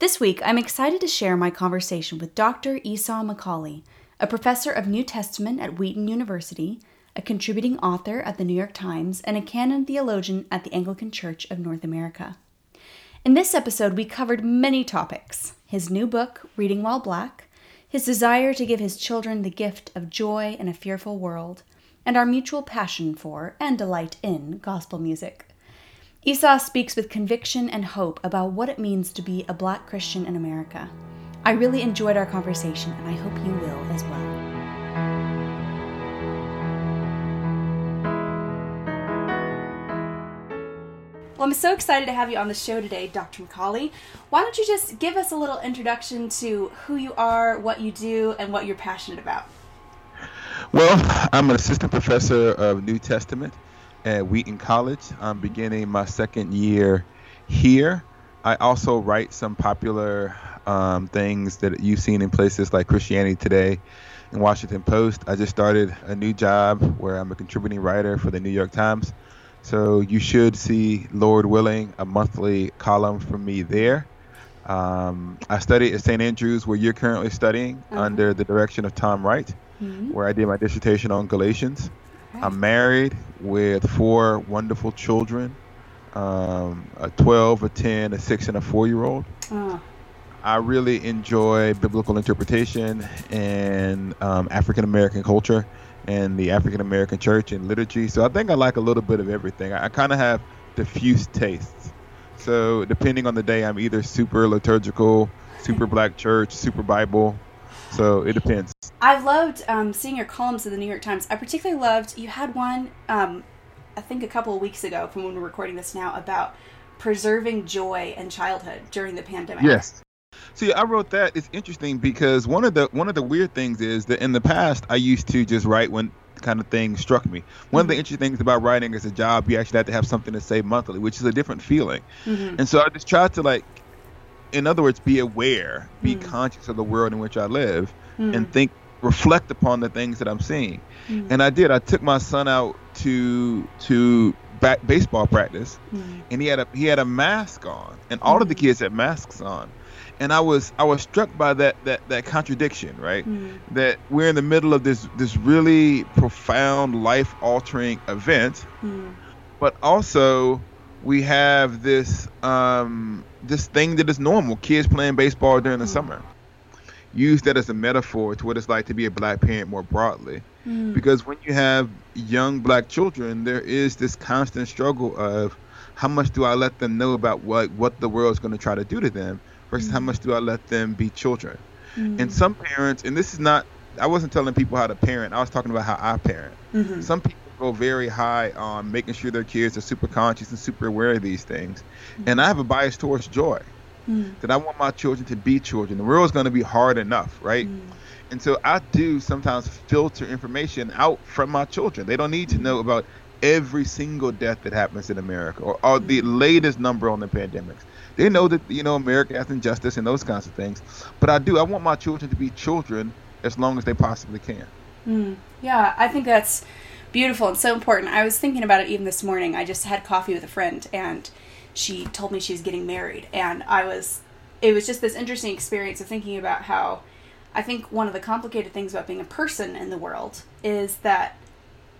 This week, I'm excited to share my conversation with Dr. Esau McCaulley, a professor of New Testament at Wheaton University, a contributing author at the New York Times, and a canon theologian at the Anglican Church of North America. In this episode, we covered many topics his new book, Reading While Black, his desire to give his children the gift of joy in a fearful world, and our mutual passion for and delight in gospel music. Esau speaks with conviction and hope about what it means to be a black Christian in America. I really enjoyed our conversation, and I hope you will as well. Well, I'm so excited to have you on the show today, Dr. McCaulley. Why don't you just give us a little introduction to who you are, what you do, and what you're passionate about? Well, I'm an assistant professor of New Testament at Wheaton College. I'm beginning my second year here. I also write some popular um, things that you've seen in places like Christianity Today and Washington Post. I just started a new job where I'm a contributing writer for the New York Times. So you should see, Lord willing, a monthly column from me there. Um, I studied at St. Andrews, where you're currently studying, uh-huh. under the direction of Tom Wright, mm-hmm. where I did my dissertation on Galatians. I'm married with four wonderful children um, a 12, a 10, a 6, and a 4 year old. Oh. I really enjoy biblical interpretation and um, African American culture and the African American church and liturgy. So I think I like a little bit of everything. I, I kind of have diffuse tastes. So depending on the day, I'm either super liturgical, super black church, super Bible. So it depends. I've loved um, seeing your columns in the New York Times. I particularly loved you had one, um, I think a couple of weeks ago from when we're recording this now about preserving joy and childhood during the pandemic. Yes. See, I wrote that. It's interesting because one of the one of the weird things is that in the past I used to just write when kind of thing struck me. One mm-hmm. of the mm-hmm. interesting things about writing as a job, you actually have to have something to say monthly, which is a different feeling. Mm-hmm. And so I just tried to like, in other words, be aware, be mm-hmm. conscious of the world in which I live, and mm. think reflect upon the things that I'm seeing. Mm. And I did. I took my son out to to back baseball practice, mm. and he had a he had a mask on, and all of the mm. kids had masks on. And I was I was struck by that that that contradiction, right? Mm. That we're in the middle of this this really profound life altering event, mm. but also we have this um this thing that is normal kids playing baseball during the summer use that as a metaphor to what it's like to be a black parent more broadly. Mm. Because when you have young black children, there is this constant struggle of how much do I let them know about what what the world's going to try to do to them versus mm. how much do I let them be children. Mm. And some parents, and this is not, I wasn't telling people how to parent. I was talking about how I parent. Mm-hmm. Some people go very high on making sure their kids are super conscious and super aware of these things. Mm-hmm. And I have a bias towards joy mm. that I want my children to be children. The world's going to be hard enough, right? Mm. And so I do sometimes filter information out from my children. They don't need to know about every single death that happens in America or, or the mm. latest number on the pandemics. They know that you know America has injustice and those kinds of things. But I do. I want my children to be children as long as they possibly can. Mm. Yeah, I think that's beautiful and so important. I was thinking about it even this morning. I just had coffee with a friend and she told me she was getting married and i was it was just this interesting experience of thinking about how i think one of the complicated things about being a person in the world is that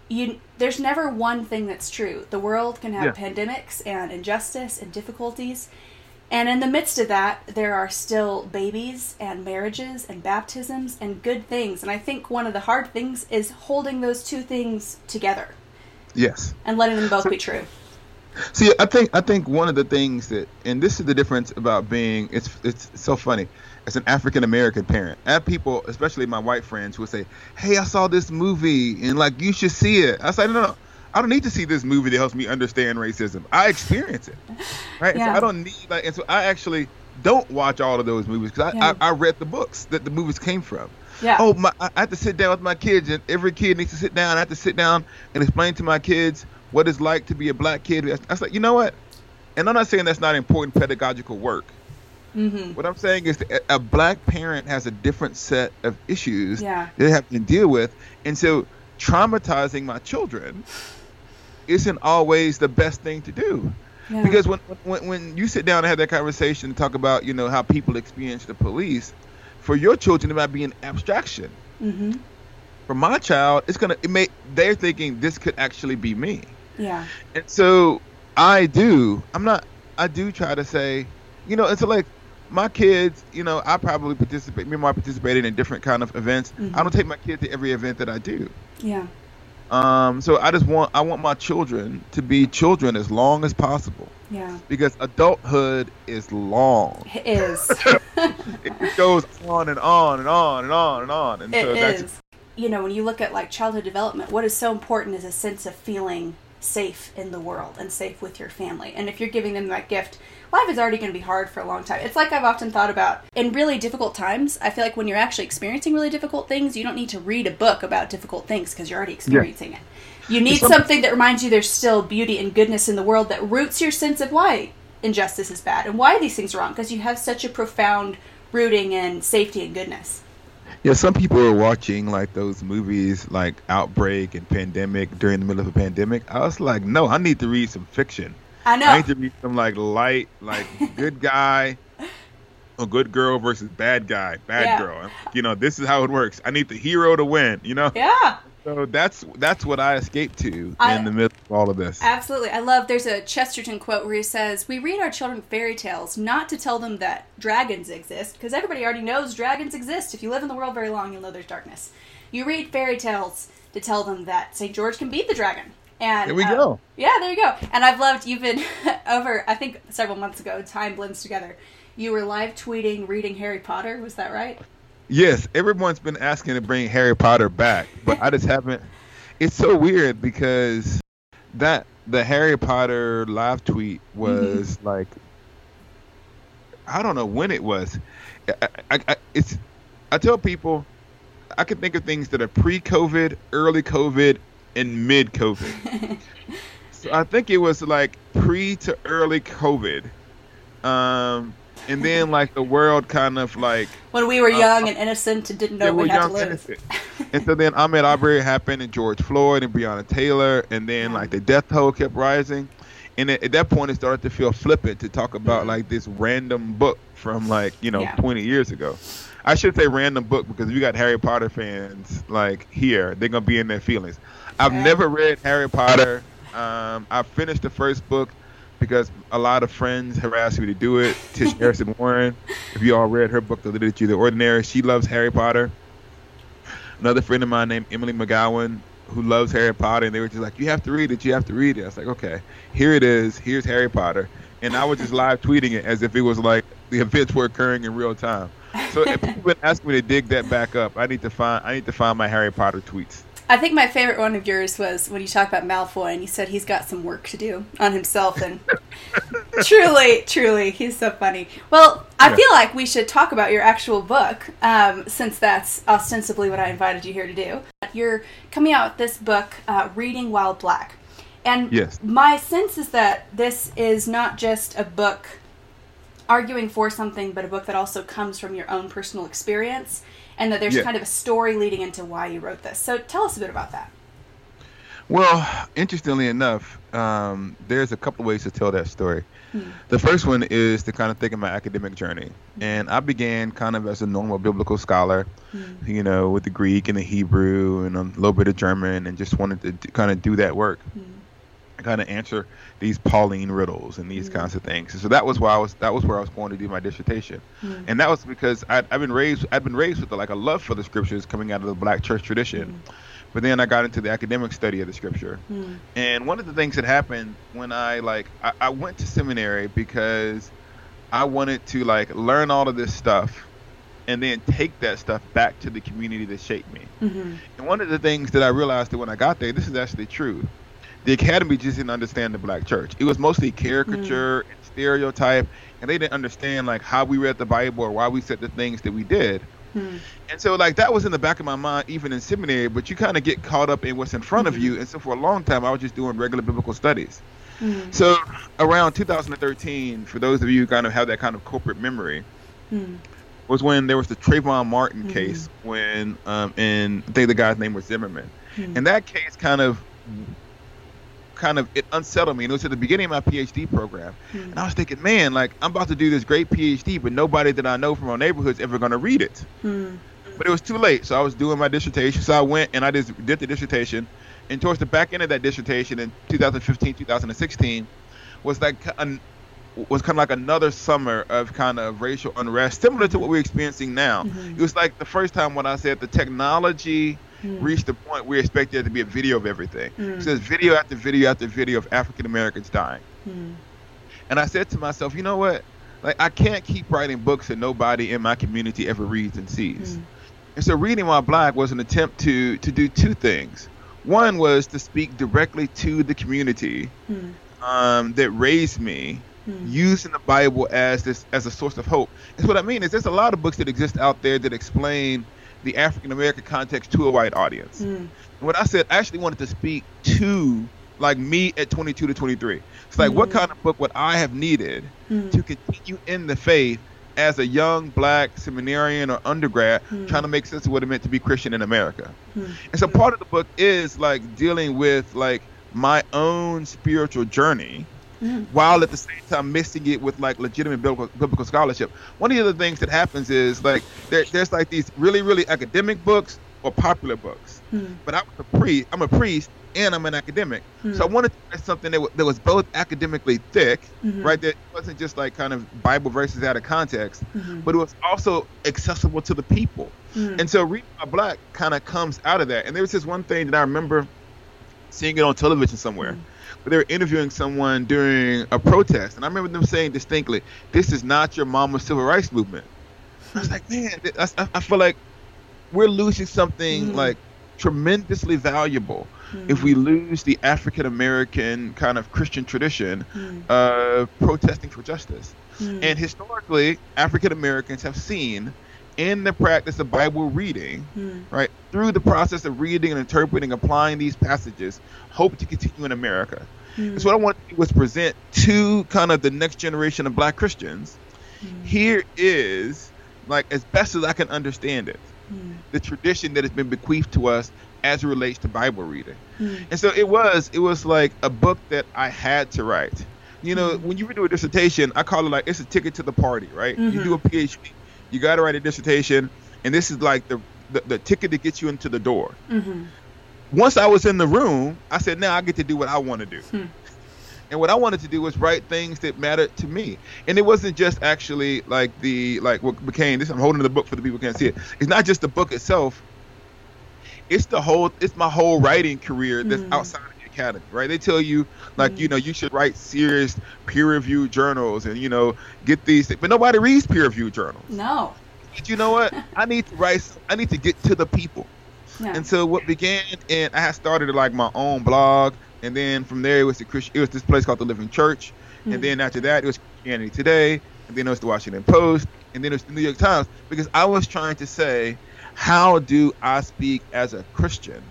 you there's never one thing that's true the world can have yeah. pandemics and injustice and difficulties and in the midst of that there are still babies and marriages and baptisms and good things and i think one of the hard things is holding those two things together yes and letting them both so, be true See, I think I think one of the things that, and this is the difference about being, it's it's so funny. As an African American parent, I have people, especially my white friends, who would say, "Hey, I saw this movie, and like you should see it." I say, "No, no, I don't need to see this movie that helps me understand racism. I experience it, right? Yeah. So I don't need like, and so I actually, don't watch all of those movies because I, Yeah. I, I read the books that the movies came from. Yeah. Oh, my, I have to sit down with my kids, and every kid needs to sit down. I have to sit down and explain to my kids what it's like to be a black kid. I was like, you know what? And I'm not saying that's not important pedagogical work. Mm-hmm. What I'm saying is that a a black parent has a different set of issues Yeah. they have to deal with, and so traumatizing my children isn't always the best thing to do. Yeah. Because when, when when you sit down and have that conversation and talk about you know how people experience the police, for your children it might be an abstraction. Mm-hmm. For my child, it's gonna it may they're thinking this could actually be me, Yeah. and so I do. I'm not. I do try to say, you know, it's like my kids. You know, I probably participate. Me and my participated in different kind of events. Mhm. I don't take my kid to every event that I do. Yeah. Um, so I just want I want my children to be children as long as possible Yeah. because adulthood is long. It is. it goes on and on and on and on and on. And It so that's is. You know, when you look at like childhood development, what is so important is a sense of feeling safe in the world and safe with your family. And if you're giving them that gift, life is already going to be hard for a long time. It's like I've often thought about in really difficult times. I feel like when you're actually experiencing really difficult things, you don't need to read a book about difficult things because you're already experiencing it. You need some- something that reminds you there's still beauty and goodness in the world that roots your sense of why injustice is bad and why these things are wrong because you have such a profound rooting in safety and goodness. yeah. Some people are watching like those movies like Outbreak and Pandemic during the middle of a pandemic. I was like, no, I need to read some fiction. I know. I need to be some like light, like good guy, a good girl versus bad guy, bad Yeah. girl. You know, this is how it works. I need the hero to win. You know, Yeah, so that's that's what I escaped to I- in the middle of all of this. absolutely. I love there's a Chesterton quote where he says, We read our children fairy tales not to tell them that dragons exist, because everybody already knows dragons exist. If you live in the world very long, you'll know there's darkness. You read fairy tales to tell them that St. George can beat the dragon. And There we uh, go. Yeah, there you go. And I've loved you've been over I think several months ago, time blends together. You were live tweeting reading Harry Potter, was that right? Yes, everyone's been asking to bring Harry Potter back, but I just haven't. It's so weird because that the Harry Potter live tweet was like, I don't know when it was. I, I, I, it's I tell people I can think of things that are pre-COVID, early COVID, and mid-COVID. so I think it was like pre to early COVID, um, and then like the world kind of like When we were Uh, young and innocent and didn't know we had to live. and so then Ahmaud Arbery happened, and George Floyd, and Breonna Taylor, and then like the death toll kept rising. And at, at that point, it started to feel flippant to talk about Mhm. like this random book from like you know Yeah. 20 years ago. I should say random book because if you got Harry Potter fans like here, they're gonna be in their feelings. I've Yeah. never read Harry Potter. Um, I finished the first book because a lot of friends harassed me to do it. Tish Harrison Warren, if you all read her book, The Liturgy of the Ordinary, she loves Harry Potter. Another friend of mine named Emily McGowan, who loves Harry Potter, and they were just like, "You have to read it. You have to read it." I was like, "Okay, here it is. Here's Harry Potter," and I was just live tweeting it as if it was like the events were occurring in real time. So if people been asking me to dig that back up, I need to find I need to find my Harry Potter tweets. I think my favorite one of yours was when you talk about Malfoy and you said he's got some work to do on himself and truly, truly, he's so funny. Well, I Yeah. feel like we should talk about your actual book um, since that's ostensibly what I invited you here to do. You're coming out with this book, uh, Reading While Black. And Yes. my sense is that this is not just a book arguing for something, but a book that also comes from your own personal experience, and that there's Yeah. kind of a story leading into why you wrote this. So tell us a bit about that. Well, interestingly enough, um, there's a couple ways to tell that story. Hmm. The first one is to kind of think of my academic journey. And I began kind of as a normal biblical scholar, Hmm. you know, with the Greek and the Hebrew and a little bit of German, and just wanted to kind of do that work, Hmm. Kind of answer these Pauline riddles and these Hmm. kinds of things. And So that was why I was that was where I was going to do my dissertation, Hmm. and that was because I'd, I've been raised I'd been raised with like a love for the scriptures coming out of the Black church tradition. But then I got into the academic study of the scripture. Hmm. And one of the things that happened when I like I, I went to seminary because I wanted to like learn all of this stuff and then take that stuff back to the community that shaped me. Mhm. And one of the things that I realized that when I got there, this is actually true, the academy just didn't understand the black church. It was mostly caricature hmm. and stereotype, and they didn't understand like how we read the Bible or why we said the things that we did. Hmm. And so like that was in the back of my mind even in seminary, but you kind of get caught up in what's in front of you. Hmm. And so for a long time I was just doing regular biblical studies. So around 2013, for those of you who kind of have that kind of corporate memory, was when there was the Trayvon Martin case when um and I think the guy's name was Zimmerman. And that case kind of kind of it unsettled me. And it was at the beginning of my PhD program. And I was thinking, man, like I'm about to do this great PhD, but nobody that I know from our neighborhood is ever gonna read it. Hmm. But it was too late. So I was doing my dissertation. So I went and I just did the dissertation. And towards the back end of that dissertation in 2015, 2016 was like an, was kind of like another summer of kind of racial unrest, similar to what we're experiencing now. Mm-hmm. It was like the first time when I said the technology Hmm. reached the point we expected there to be a video of everything. Hmm. So there's video after video after video of African Americans dying. Hmm. And I said to myself, you know what? Like I can't keep writing books that nobody in my community ever reads and sees. And so reading while black was an attempt to to do two things. One was to speak directly to the community um, that raised me, using the Bible as this as a source of hope. And so what I mean is there's a lot of books that exist out there that explain the African American context to a white audience. Hmm. And what I said, I actually wanted to speak to like me at 22 to 23. It's like, what hmm. kind of book would I have needed hmm. to continue in the faith as a young black seminarian or undergrad trying to make sense of what it meant to be Christian in America? And so part of the book is like dealing with like my own spiritual journey Mm-hmm. while at the same time mixing it with like legitimate biblical, biblical scholarship. One of the other things that happens is like there, there's like these really really academic books or popular books. Mm-hmm. But I'm a priest. I'm a priest and I'm an academic. Mm-hmm. So I wanted something that, w- that was both academically thick, right? That wasn't just like kind of Bible verses out of context, but it was also accessible to the people. And so Reading While Black kind of comes out of that. And there was this one thing that I remember seeing it on television somewhere. But they were interviewing someone during a protest, and I remember them saying distinctly, "This is not your mama's civil rights movement." I was like, "Man, I, I feel like we're losing something mm-hmm. like tremendously valuable if we mm-hmm. lose the African American kind of Christian tradition mm-hmm. of protesting for justice." And historically, African Americans have seen in the practice of Bible reading, right, through the process of reading and interpreting, applying these passages, hope to continue in America. And so what I want to do was present to kind of the next generation of black Christians. Mm-hmm. Here is, like, as best as I can understand it, mm-hmm. the tradition that has been bequeathed to us as it relates to Bible reading. And so it was, it was like a book that I had to write. You know, when you do a dissertation, I call it like it's a ticket to the party, right? You do a PhD, you got to write a dissertation, and this is like the, the the ticket to get you into the door. Mm-hmm. Once I was in the room, I said, now I get to do what I want to do. Hmm. And what I wanted to do was write things that mattered to me. And it wasn't just actually like the like what became this. I'm holding the book for the people who can't see it. It's not just the book itself. It's the whole. It's my whole writing career that's hmm. outside of the academy, right? They tell you like you hmm. know you should write serious peer-reviewed journals and you know get these, things. but nobody reads peer-reviewed journals. No. But you know what? I need to write. I need to get to the people. Yeah. And so what began, and I started like my own blog, and then from there it was the Christian. It was this place called the Living Church, and then after that it was Christianity Today, and then it was the Washington Post, and then it was the New York Times, because I was trying to say, how do I speak as a Christian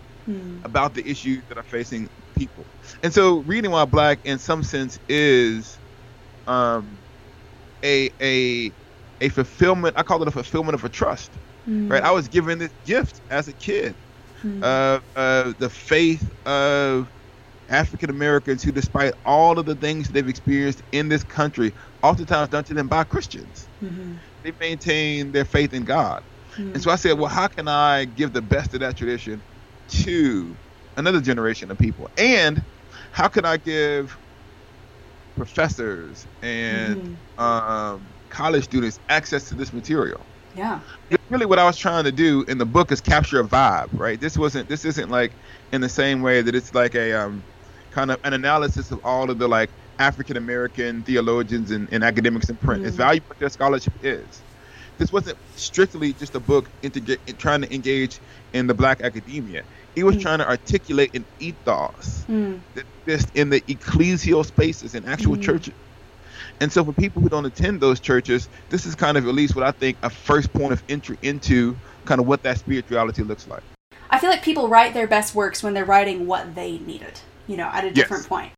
about the issues that are facing people? And so reading while black, in some sense, is um, a a a fulfillment. I call it a fulfillment of a trust mm. right? I was given this gift as a kid of uh, the faith of African Americans who, despite all of the things they've experienced in this country, oftentimes done to them by Christians, mm-hmm. they maintain their faith in God. Mm. And so I said, well, how can I give the best of that tradition to another generation of people? And how can I give professors and um, college students access to this material? Yeah. Really what I was trying to do in the book is capture a vibe, right? This wasn't this isn't like in the same way that it's like a um kind of an analysis of all of the like African American theologians and, and academics in print. It's valuable as their scholarship is. this wasn't strictly just a book into trying to engage in the black academia. He was mm. trying to articulate an ethos mm. that exists in the ecclesial spaces in actual mm. churches. And so, for people who don't attend those churches, this is kind of at least what I think a first point of entry into kind of what that spirituality looks like. I feel like people write their best works when they're writing what they needed, you know, at a different yes. point.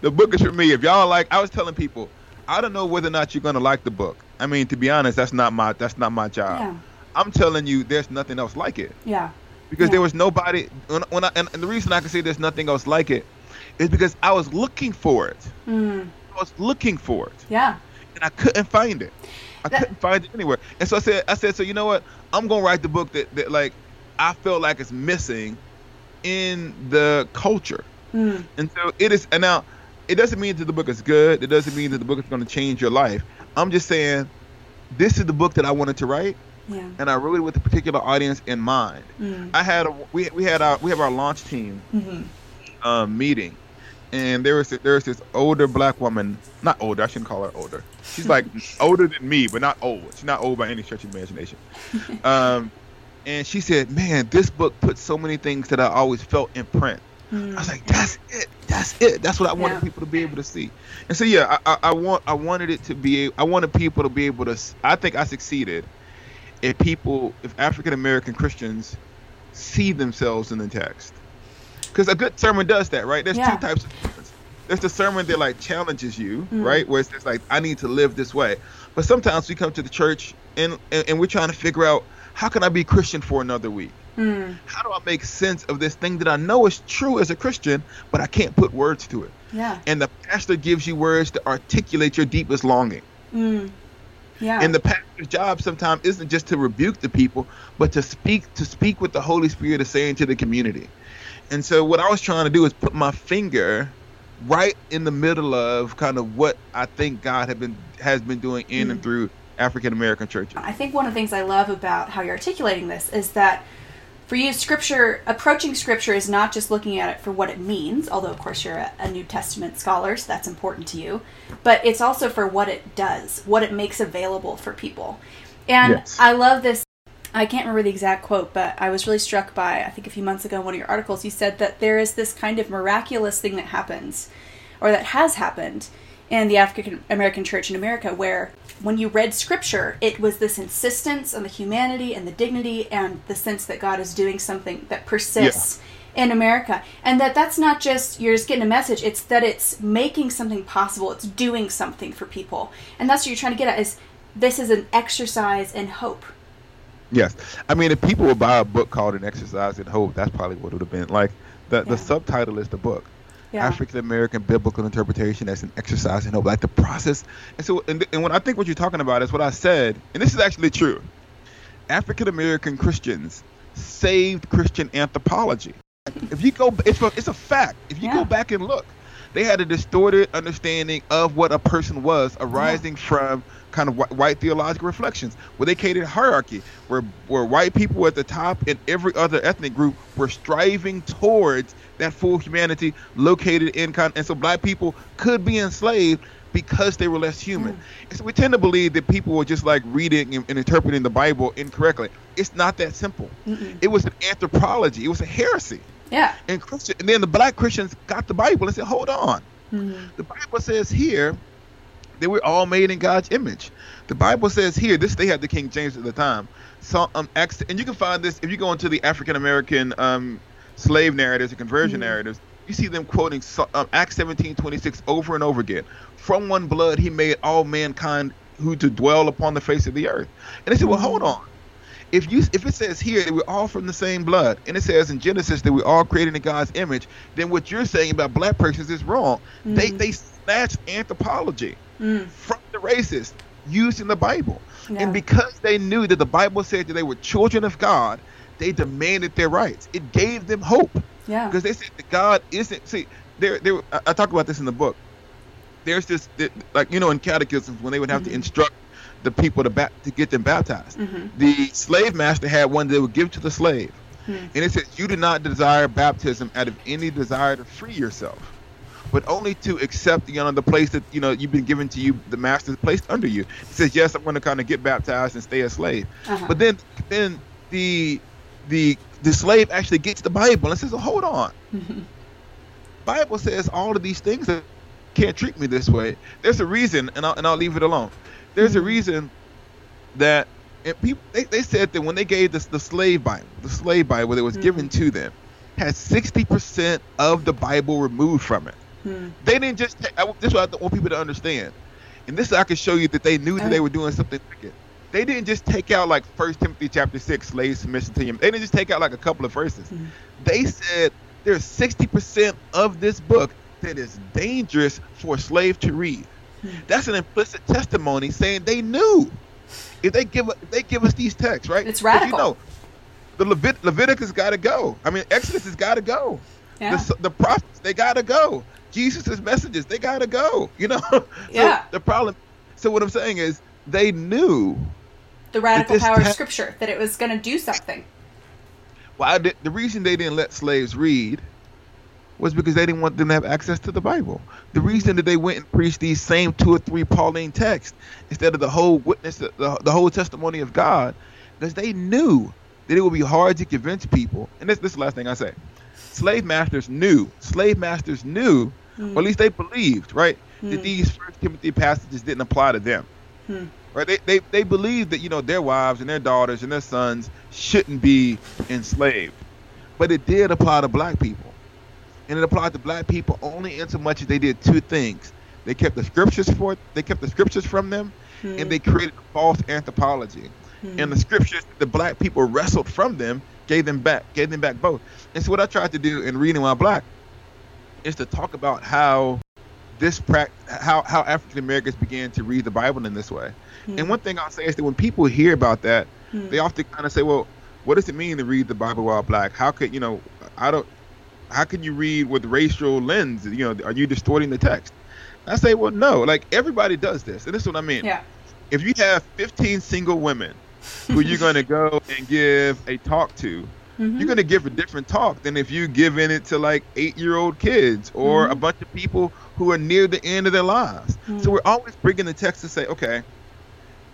The book is for me. If y'all like, I was telling people, I don't know whether or not you're gonna like the book. I mean, to be honest, that's not my that's not my job. Yeah. I'm telling you, there's nothing else like it. Yeah. Because yeah. there was nobody. When, when I, and, the reason I can say there's nothing else like it is because I was looking for it. Mm. I was looking for it. Yeah. And I couldn't find it. I that, couldn't find it anywhere. And so I said, I said, so you know what? I'm gonna write the book that, that like I feel like it's missing in the culture. Mm. And so it is. And now it doesn't mean that the book is good. It doesn't mean that the book is going to change your life. I'm just saying, this is the book that I wanted to write. Yeah. And I wrote it with a particular audience in mind. Mm. I had a we we had our we have our launch team mm-hmm. um, meeting, and there was there was this older black woman, not older, I shouldn't call her older. She's like older than me, but not old. She's not old by any stretch of imagination. Um, and she said, "Man, this book put so many things that I always felt in print." Mm. I was like, "That's it. That's it. That's what I wanted yeah. people to be able to see." And so, yeah, I, I, I, want I wanted it to be. I wanted people to be able to. I think I succeeded. If people, if African American Christians see themselves in the text, because a good sermon does that, right? There's yeah. two types of sermons. There's the sermon that like challenges you, mm. right? Where it's just like, I need to live this way. But sometimes we come to the church and, and, and we're trying to figure out how can I be Christian for another week? Mm. How do I make sense of this thing that I know is true as a Christian, but I can't put words to it? Yeah. And the pastor gives you words to articulate your deepest longing. Mm. Yeah. And the pastor's job sometimes isn't just to rebuke the people, but to speak to speak what the Holy Spirit is saying to the community. And so what I was trying to do is put my finger right in the middle of kind of what I think God had been has been doing in mm. and through African American churches. I think one of the things I love about how you're articulating this is that for you, scripture, approaching scripture is not just looking at it for what it means, although, of course, you're a, a, New Testament scholar, so that's important to you, but it's also for what it does, what it makes available for people. And yes. I love this. I can't remember the exact quote, but I was really struck by, I think a few months ago in one of your articles, you said that there is this kind of miraculous thing that happens, or that has happened, in the African American church in America, where when you read scripture, it was this insistence on the humanity and the dignity and the sense that God is doing something that persists yeah. in America. And that that's not just you're just getting a message, it's that it's making something possible, it's doing something for people. And that's what you're trying to get at is this is an exercise in hope. Yes. I mean, if people would buy a book called An Exercise in Hope, that's probably what it would have been. Like, the, yeah. the subtitle is the book yeah. African American biblical interpretation as an exercise in hope, like the process. And so, and, and when I think what you're talking about is what I said, and this is actually true. African American Christians saved Christian anthropology. If you go, it's a, it's a fact. If you yeah. go back and look, they had a distorted understanding of what a person was, arising from kind of white theological reflections, where they created hierarchy, where where white people were at the top and every other ethnic group were striving towards that full humanity located in kind, and so black people could be enslaved because they were less human. Mm. And so we tend to believe that people were just like reading and, and interpreting the Bible incorrectly. It's not that simple. Mm-mm. It was an anthropology. It was a heresy. Yeah. And Christian, and then the black Christians got the Bible and said, "Hold on." Mm-hmm. The Bible says here they were all made in God's image. The Bible says here, this they had the King James at the time. So um, and you can find this if you go into the African American um, slave narratives and conversion mm-hmm. narratives. You see them quoting um, Acts 17, 26 over and over again. From one blood, he made all mankind who to dwell upon the face of the earth. And they said, well, hold mm-hmm. on. If you if it says here that we're all from the same blood, and it says in Genesis that we're all created in God's image, then what you're saying about black persons is wrong. Mm-hmm. They they snatched anthropology mm. from the racists using the Bible. Yeah. And because they knew that the Bible said that they were children of God, they demanded their rights. It gave them hope. Yeah. Because they said that God isn't. See, there, there. I, I talk about this in the book. There's this, like you know, in catechisms when they would have mm-hmm. to instruct the people to ba- to get them baptized. Mm-hmm. The slave master had one they would give to the slave, mm-hmm. and it says, "You do not desire baptism out of any desire to free yourself." but only to accept you know the place that you know you've been given to you, the master's placed under you. He says, "Yes, I'm going to kind of get baptized and stay a slave." Uh-huh. But then, then the the the slave actually gets the Bible and says, oh, "Hold on." Bible says all of these things that can't treat me this way. There's a reason, and I'll, and I'll leave it alone. There's a Mhm. reason that and people they, they said that when they gave this the slave Bible, the slave Bible that was given to them, had 60% of the Bible removed from it. Hmm. They didn't just. Take, I, this is what I want people to understand, and this I can show you that they knew that they were doing something wicked. They didn't just take out like First Timothy chapter six, slave submission to him. They didn't just take out like a couple of verses. Mhm. They said there's 60% of this book that is dangerous for a slave to read. Hmm. That's an implicit testimony saying they knew. If they give if they give us these texts, right? It's radical. You know, the Levit- Leviticus got to go. I mean, Exodus has got to go. Yeah. The, the prophets, they got to go. Jesus' messages, they got to go. You know? So Yeah. The problem. So what I'm saying is, they knew. the radical power of scripture that it was going to do something. Why did, the reason they didn't let slaves read was because they didn't want them to have access to the Bible. The reason that they went and preached these same two or three Pauline texts instead of the whole witness, the, the whole testimony of God, because they knew that it would be hard to convince people. And this, this is the last thing I say. Slave masters knew. Slave masters knew, or at least they believed, right, that Hmm. these First Timothy passages didn't apply to them. Hmm. Right? They, they they believed that you know their wives and their daughters and their sons shouldn't be enslaved, but it did apply to black people, and it applied to black people only in so much as they did two things. They kept the scriptures for it, they kept the scriptures from them, Hmm. and they created false anthropology. Hmm. And the scriptures that the black people wrestled from them gave them back, gave them back both. And so what I tried to do in reading while black is to talk about how this prac how how African Americans began to read the Bible in this way. Hmm. And one thing I'll say is that when people hear about that, Hmm. they often kind of say, "Well, what does it mean to read the Bible while black? How could you know? I don't. How can you read with racial lens? You know, are you distorting the text?" I say, "Well, no. Like everybody does this, and this is what I mean. yeah. If you have 15 single women who you're going to go and give a talk to, Mhm. you're going to give a different talk than if you giving it to like eight-year-old kids or Mhm. a bunch of people who are near the end of their lives. Mhm. So we're always bringing the text to say, okay,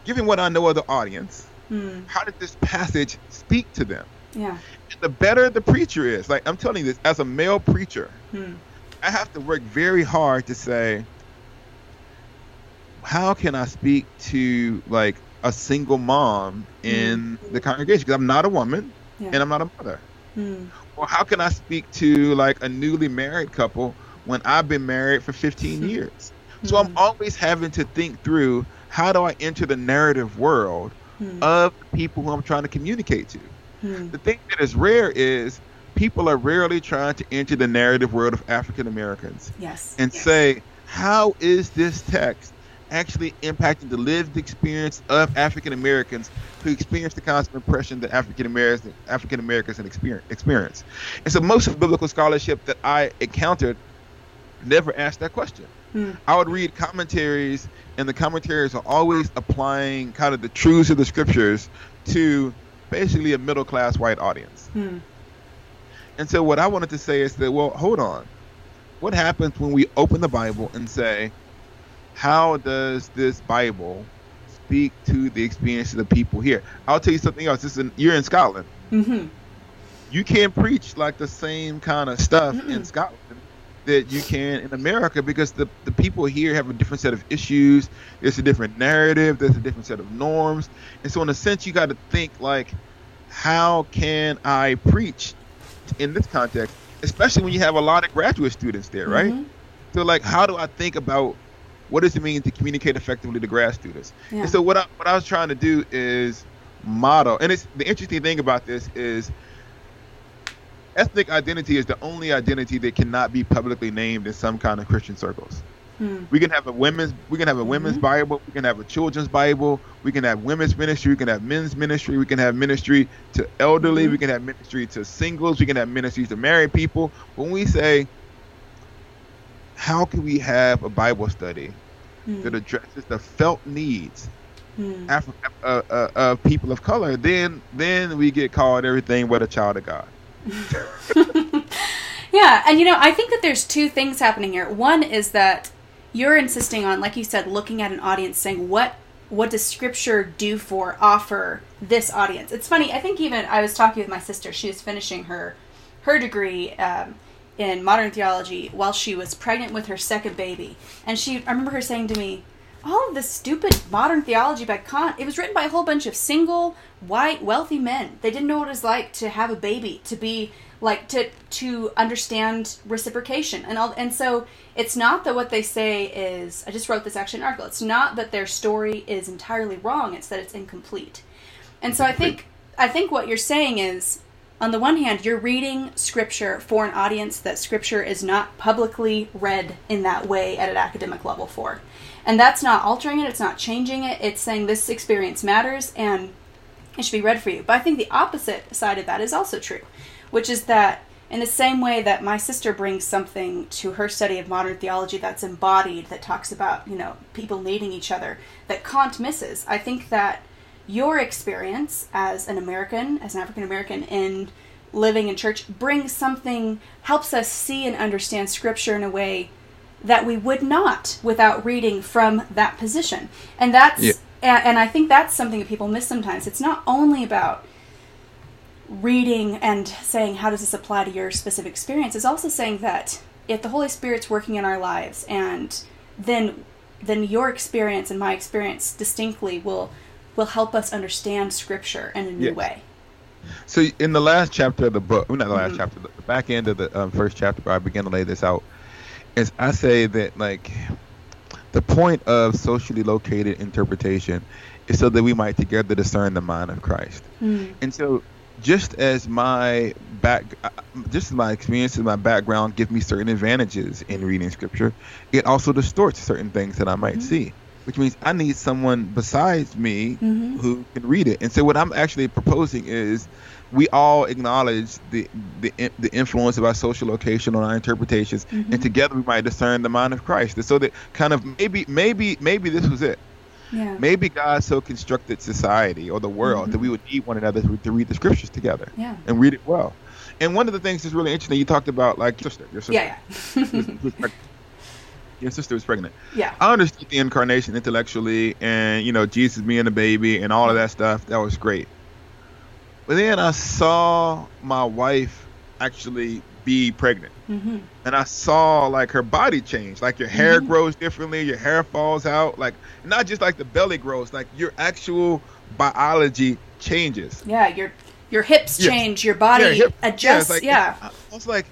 given what I know of the audience, Hmm. how did this passage speak to them? Yeah. The better the preacher is, like I'm telling you this, as a male preacher, Hmm. I have to work very hard to say, how can I speak to like a single mom in the congregation? Because I'm not a woman Yeah. and I'm not a mother. Hmm. Or how can I speak to like a newly married couple when I've been married for 15 years? So I'm Mhm. always having to think through how do I enter the narrative world Hmm. of people who I'm trying to communicate to. Hmm. The thing that is rare is people are rarely trying to enter the narrative world of African Americans Yes. and Yes. say, how is this text actually impacting the lived experience of African Americans who experience the of oppression that African Americans African Americans experience experience? And so most of biblical scholarship that I encountered never asked that question. Hmm. I would read commentaries, and the commentaries are always applying kind of the truths of the scriptures to basically a middle class white audience. Hmm. And so what I wanted to say is that, well, hold on. What happens when we open the Bible and say, how does this Bible speak to the experience of the people here? I'll tell you something else. This is in, you're in Scotland. Mhm. You can't preach like the same kind of stuff in Mm-mm. Scotland that you can in America because the, the people here have a different set of issues. There's a different narrative. There's a different set of norms. And so in a sense, you got to think like, how can I preach in this context, especially when you have a lot of graduate students there, right? Mhm. So like, how do I think about what does it mean to communicate effectively to grad students? Yeah. And so what I what I was trying to do is model, and it's the interesting thing about this is ethnic identity is the only identity that cannot be publicly named in some kind of Christian circles. Hmm. We can have a women's we can have a women's Mhm. Bible, we can have a children's Bible, we can have women's ministry, we can have men's ministry, we can have ministry to elderly, Mhm. we can have ministry to singles, we can have ministries to married people. When we say how can we have a Bible study Hmm. that addresses the felt needs Hmm. Afri- uh, uh, of people of color, then then we get called everything but a child of God. Yeah, and you know, I think that there's two things happening here. One is that you're insisting on, like you said, looking at an audience, saying what what does Scripture do for offer this audience? It's funny. I think even I was talking with my sister. She was finishing her her degree. Um, in modern theology while she was pregnant with her second baby. And she I remember her saying to me, all of this stupid modern theology by Kant, it was written by a whole bunch of single, white, wealthy men. They didn't know what it was like to have a baby, to be like to to understand reciprocation and all and so it's not that what they say is I just wrote this actually article. It's not that their story is entirely wrong, it's that it's incomplete. And so I think I think what you're saying is on the one hand, you're reading scripture for an audience that scripture is not publicly read in that way at an academic level for. And that's not altering it, it's not changing it, it's saying this experience matters and it should be read for you. But I think the opposite side of that is also true, which is that in the same way that my sister brings something to her study of modern theology that's embodied, that talks about, you know, people needing each other, that Kant misses, I think that your experience as an American, as an African American in living in church, brings something, helps us see and understand Scripture in a way that we would not without reading from that position. And that's, yeah. and, and I think that's something that people miss sometimes. It's not only about reading and saying, how does this apply to your specific experience? It's also saying that if the Holy Spirit's working in our lives and then then your experience and my experience distinctly will will help us understand Scripture in a new way. So in the last chapter of the book, well, not the last mm-hmm. chapter, the back end of the um, first chapter, where I begin to lay this out, is I say that like the point of socially located interpretation is so that we might together discern the mind of Christ. Mm. And so just as my back just as my experience and my background give me certain advantages in reading scripture, it also distorts certain things that I might mm-hmm. see which means I need someone besides me mm-hmm. who can read it. And so what I'm actually proposing is we all acknowledge the the, the influence of our social location on our interpretations, mm-hmm. and together we might discern the mind of Christ. so that kind of maybe maybe maybe this was it. Yeah. Maybe God so constructed society or the world mm-hmm. that we would need one another to, to read the scriptures together yeah. and read it well. And one of the things that's really interesting, you talked about like your sister, your sister. Yeah, yeah. your sister was pregnant. Yeah. I understood the incarnation intellectually and, you know, Jesus being a baby and all of that stuff. That was great. But then I saw my wife actually be pregnant. Mm-hmm. And I saw like her body change. Like your hair mm-hmm. grows differently, your hair falls out. Like, not just like the belly grows, like your actual biology changes. Yeah, your your hips change, your body yeah, hip, adjusts. Yeah, like, yeah. I was like,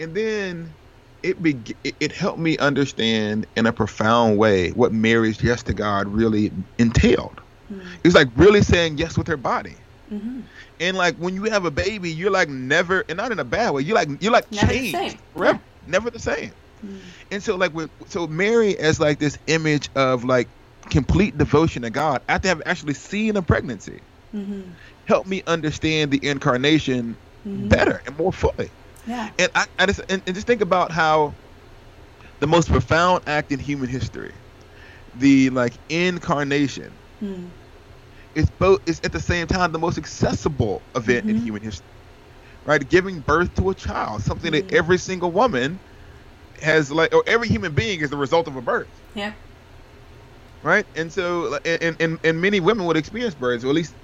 and then it, be, it, it helped me understand in a profound way what Mary's yes to God really entailed. Mm-hmm. It was like really saying yes with her body. Mm-hmm. And like when you have a baby, you're like never, and not in a bad way. You're like you're like never changed forever, yeah. never the same. Mm-hmm. And so like with, so Mary as like this image of like complete devotion to God after having actually seen a pregnancy, mm-hmm. helped me understand the incarnation mm-hmm. better and more fully. Yeah. And I, I just and, and just think about how the most profound act in human history, the like incarnation, mm. Is both is at the same time the most accessible event mm-hmm. in human history. Right, giving birth to a child, something mm-hmm. that every single woman has like, or every human being is the result of a birth. Yeah. Right, and so and and, and many women would experience births, or at least,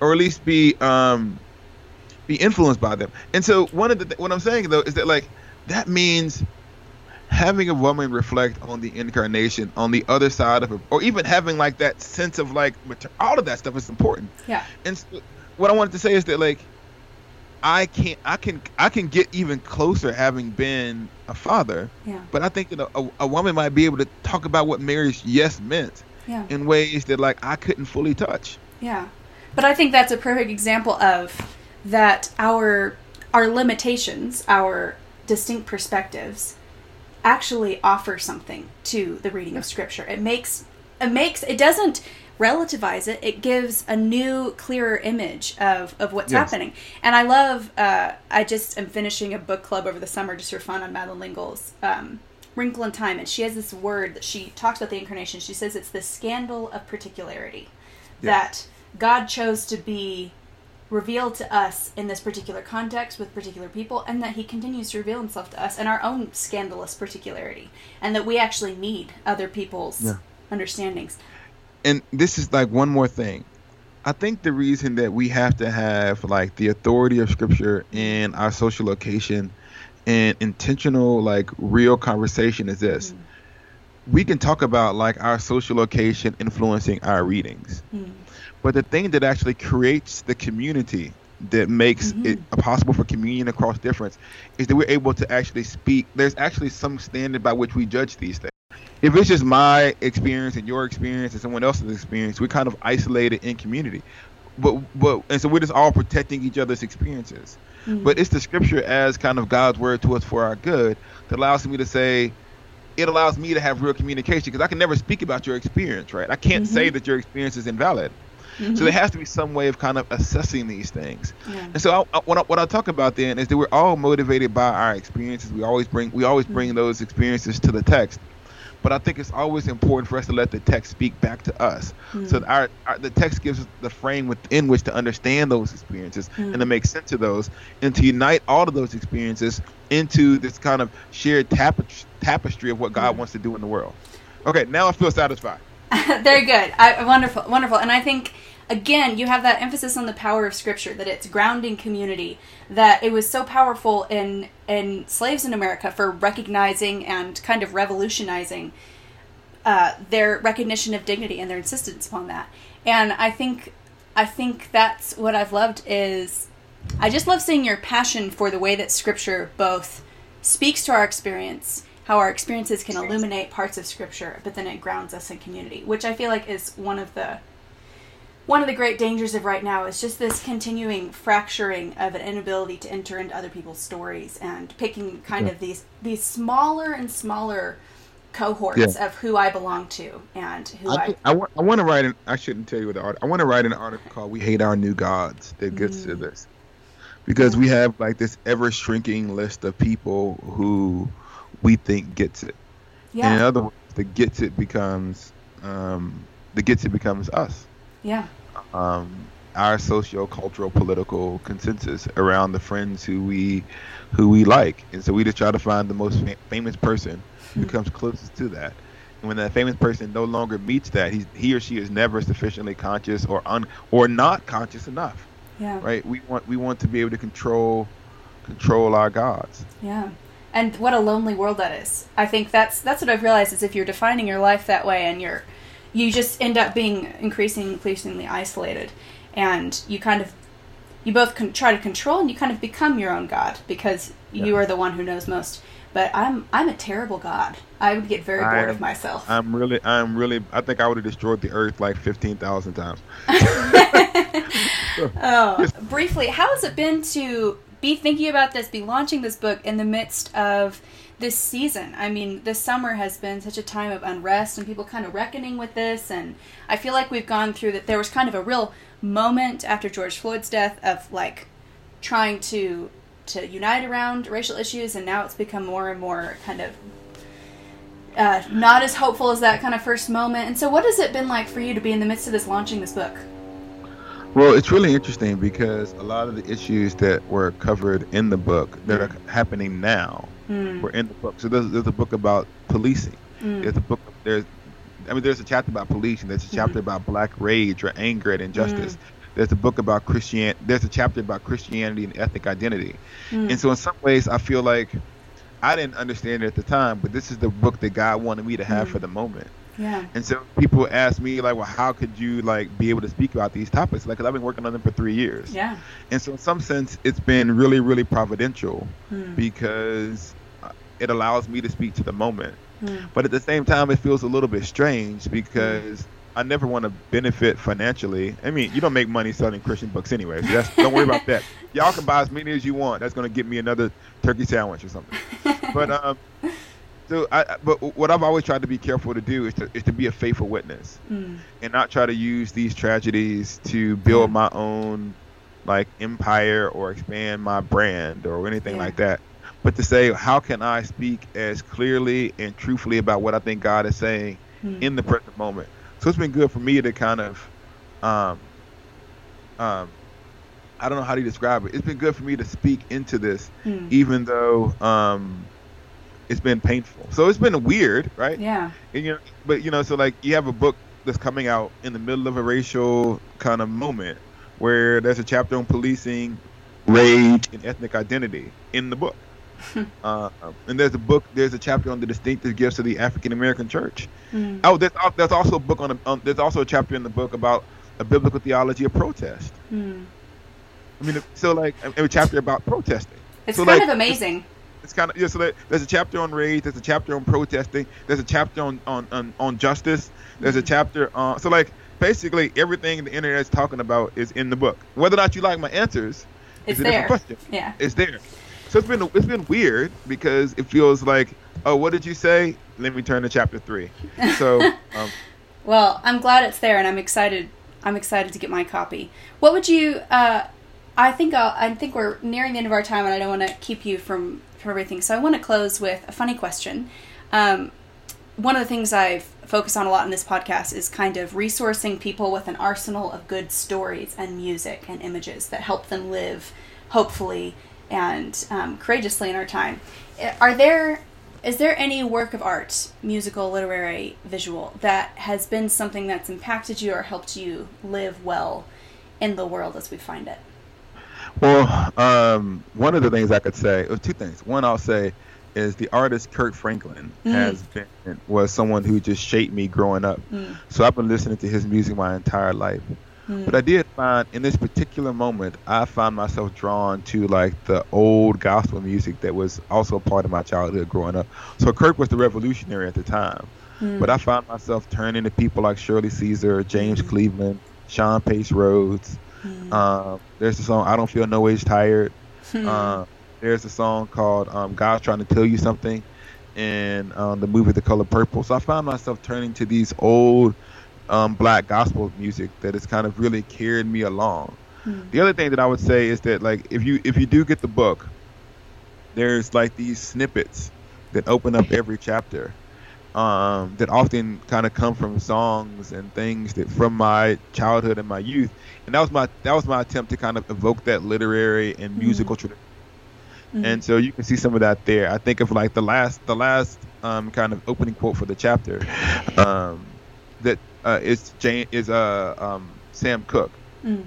or at least be um be influenced by them. And so one of the th- what I'm saying though is that like that means having a woman reflect on the incarnation on the other side of it, or even having like that sense of like all of that stuff is important. Yeah. And so what I wanted to say is that like I can't I can I can get even closer having been a father. Yeah. But I think that a, a woman might be able to talk about what Mary's yes meant. Yeah. In ways that like I couldn't fully touch. Yeah. But I think that's a perfect example of that our our limitations, our distinct perspectives, actually offer something to the reading of Scripture. It makes it makes it doesn't relativize it. It gives a new, clearer image of of what's yes. happening. And I love. Uh, I just am finishing a book club over the summer just for fun on Madeleine L'Engle's um, Wrinkle in Time, and she has this word that she talks about the incarnation. She says it's the scandal of particularity. Yes. That God chose to be revealed to us in this particular context with particular people, and that He continues to reveal Himself to us in our own scandalous particularity, and that we actually need other people's yeah. understandings. And this is like one more thing. I think the reason that we have to have like the authority of Scripture in our social location and intentional, like real conversation is this. Mm-hmm we can talk about like our social location influencing our readings. Mm. But the thing that actually creates the community that makes mm-hmm. it possible for communion across difference is that we're able to actually speak. There's actually some standard by which we judge these things. If it's just my experience and your experience and someone else's experience, we're kind of isolated in community. But but and so we're just all protecting each other's experiences. Mm-hmm. But it's the scripture as kind of God's word to us for our good that allows me to say, it allows me to have real communication because I can never speak about your experience, right? I can't mm-hmm. say that your experience is invalid. Mm-hmm. So there has to be some way of kind of assessing these things. Yeah. And so I, I, what, I, what I talk about then is that we're all motivated by our experiences. We always bring we always bring mm-hmm. those experiences to the text. But I think it's always important for us to let the text speak back to us. Mm-hmm. So our, our, the text gives us the frame within which to understand those experiences mm-hmm. and to make sense of those and to unite all of those experiences into this kind of shared tapestry of what God wants to do in the world. Okay, now I feel satisfied. Very good. I, wonderful, wonderful. And I think again, you have that emphasis on the power of Scripture, that it's grounding community, that it was so powerful in in slaves in America for recognizing and kind of revolutionizing uh, their recognition of dignity and their insistence upon that. And I think I think that's what I've loved is I just love seeing your passion for the way that Scripture both speaks to our experience how our experiences can illuminate parts of scripture but then it grounds us in community which i feel like is one of the one of the great dangers of right now is just this continuing fracturing of an inability to enter into other people's stories and picking kind yeah. of these these smaller and smaller cohorts yeah. of who I belong to and who I I, I, want, I want to write an I shouldn't tell you what the art I want to write an article called "We Hate Our New Gods" that gets mm. to this because yeah. we have like this ever shrinking list of people who we think gets it. Yeah. And in other words, the gets it becomes um, the gets it becomes us. Yeah um, our socio-cultural political consensus around the friends who we who we like. And so we just try to find the most fam- famous person who hmm. comes closest to that. And when that famous person no longer meets that he, he or she is never sufficiently conscious or un or not conscious enough. Yeah. Right? We want we want to be able to control control our gods. Yeah. And what a lonely world that is. I think that's that's what i've realized is if you're defining your life that way and you're you just end up being increasingly, increasingly isolated, and you kind of you both can try to control and you kind of become your own god because yeah. you are the one who knows most. But I'm I'm a terrible god. I would get very bored of myself. I'm really I'm really I think I would have destroyed the earth like fifteen thousand times. oh, briefly, how has it been to be thinking about this, be launching this book in the midst of this season. I mean, this summer has been such a time of unrest and people kind of reckoning with this. And I feel like we've gone through that. There was kind of a real moment after George Floyd's death of like trying to to unite around racial issues, and now it's become more and more kind of uh, not as hopeful as that kind of first moment. And so, what has it been like for you to be in the midst of this launching this book? Well, it's really interesting because a lot of the issues that were covered in the book that are happening now mm. were in the book. So there's, there's a book about policing. Mm. There's a book. There's, I mean, there's a chapter about policing. There's a chapter mm-hmm. about black rage or anger at injustice. Mm. There's a book about Christian. There's a chapter about Christianity and ethnic identity. Mm. And so in some ways, I feel like I didn't understand it at the time, but this is the book that God wanted me to have for mm. the moment. Yeah. And so people ask me like, well, how could you like be able to speak about these topics? Like, cause I've been working on them for three years. Yeah. And so in some sense, it's been really, really providential hmm. because it allows me to speak to the moment. Hmm. But at the same time, it feels a little bit strange because. Hmm. I never want to benefit financially. I mean, you don't make money selling Christian books anyway. So don't worry about that. Y'all can buy as many as you want. That's going to get me another turkey sandwich or something. But um, so, I, but what I've always tried to be careful to do is to, is to be a faithful witness, mm. and not try to use these tragedies to build yeah. my own like empire or expand my brand or anything yeah. like that. But to say, how can I speak as clearly and truthfully about what I think God is saying mm. in the present moment? So it's been good for me to kind of um, um, I don't know how to describe it. It's been good for me to speak into this, Hmm. even though um, it's been painful. So it's been weird, right? Yeah. And, you know, but you know, so like you have a book that's coming out in the middle of a racial kind of moment where there's a chapter on policing, rage, and ethnic identity in the book. Uh, and there's a book, there's a chapter on the distinctive gifts of the African American church. Hmm. Oh, there's, there's also a book on, a, on there's also a chapter in the book about a biblical theology of protest. Hmm. I mean, so like a, a chapter about protesting. It's So, kind like, of amazing. It's kind of yeah. So there- there's a chapter on rage. There's a chapter on protesting. There's a chapter on on on, on justice. There's a chapter on so like basically everything the internet is talking about is in the book. Whether or not you like my answers It's is a different there. question. Yeah. It's there. So it's been it's been weird because it feels like oh what did you say? Let me turn to chapter three. So um, Well, I'm glad it's there, and I'm excited. I'm excited to get my copy. What would you? Uh, I think I'll, I think we're nearing the end of our time, and I don't want to keep you from from everything. So I want to close with a funny question. Um, one of the things I've focused on a lot in this podcast is kind of resourcing people with an arsenal of good stories and music and images that help them live hopefully and um, courageously in our time. Uh, Are there is there any work of art, musical, literary, visual, that has been something that's impacted you or helped you live well in the world as we find it? Well, um, one of the things I could say, or two things. One I'll say is the artist Kirk Franklin Mm. has been was someone who just shaped me growing up. Mm. So I've been listening to his music my entire life. Mm. But I did find in this particular moment, I found myself drawn to like the old gospel music that was also part of my childhood growing up. So Kirk was the revolutionary at the time. Mm. But I found myself turning to people like Shirley Caesar, James Mhm. Cleveland, Sean Pace Rhodes. Mm. Um, there's the song "I Don't Feel No Ways Tired." Hmm. Uh, there's a song called um, "God's Trying to Tell You Something," in um, the movie "The Color Purple." So I found myself turning to these old um, black gospel music that has kind of really carried me along. Hmm. The other thing that I would say is that like if you if you do get the book, there's like these snippets that open up every chapter um, that often kind of come from songs and things that from my childhood and my youth, and that was my that was my attempt to kind of evoke that literary and Mhm. musical tradition. Mhm. And so you can see some of that there. I think of like the last the last um, kind of opening quote for the chapter um, that uh, is Jane is uh, um, Sam Cooke. Mm.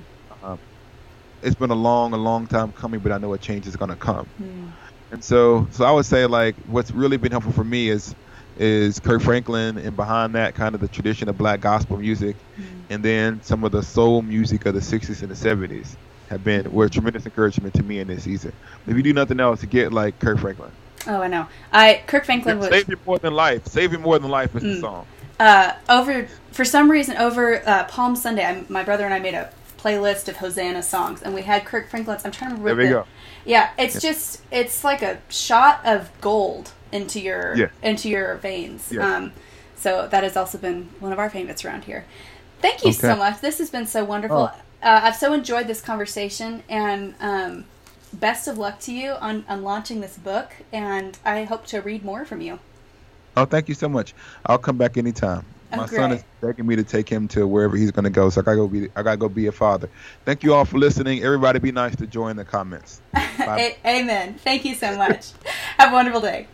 It's been a long, a long time coming, but I know a change is gonna come. Mm. And so, so I would say like what's really been helpful for me is is Kirk Franklin, and behind that, kind of the tradition of black gospel music, Mm. and then some of the soul music of the '60s and the '70s have been were tremendous encouragement to me in this season. If you do nothing else, to get like Kirk Franklin. Oh, I know. I Kirk Franklin was Save you more than life. Save you more than life is the Mm. song. Uh, over for some reason over uh, Palm Sunday. I, my brother and I made a playlist of Hosanna songs, and we had Kirk Franklin's. I'm trying to remember. There we the- go. Yeah, it's just it's like a shot of gold into your into your veins. Yeah. Um, so that has also been one of our favorites around here. Thank you so much. This has been so wonderful. Oh. Uh, I've so enjoyed this conversation, and um, best of luck to you on, on launching this book. And I hope to read more from you. Oh, thank you so much. I'll come back anytime. Oh, My son is begging me to take him to wherever he's going to go, so I gotta go be. I gotta go be a father. Thank you all for listening. Everybody, be nice to join the comments. A- Amen. Thank you so much. Have a wonderful day.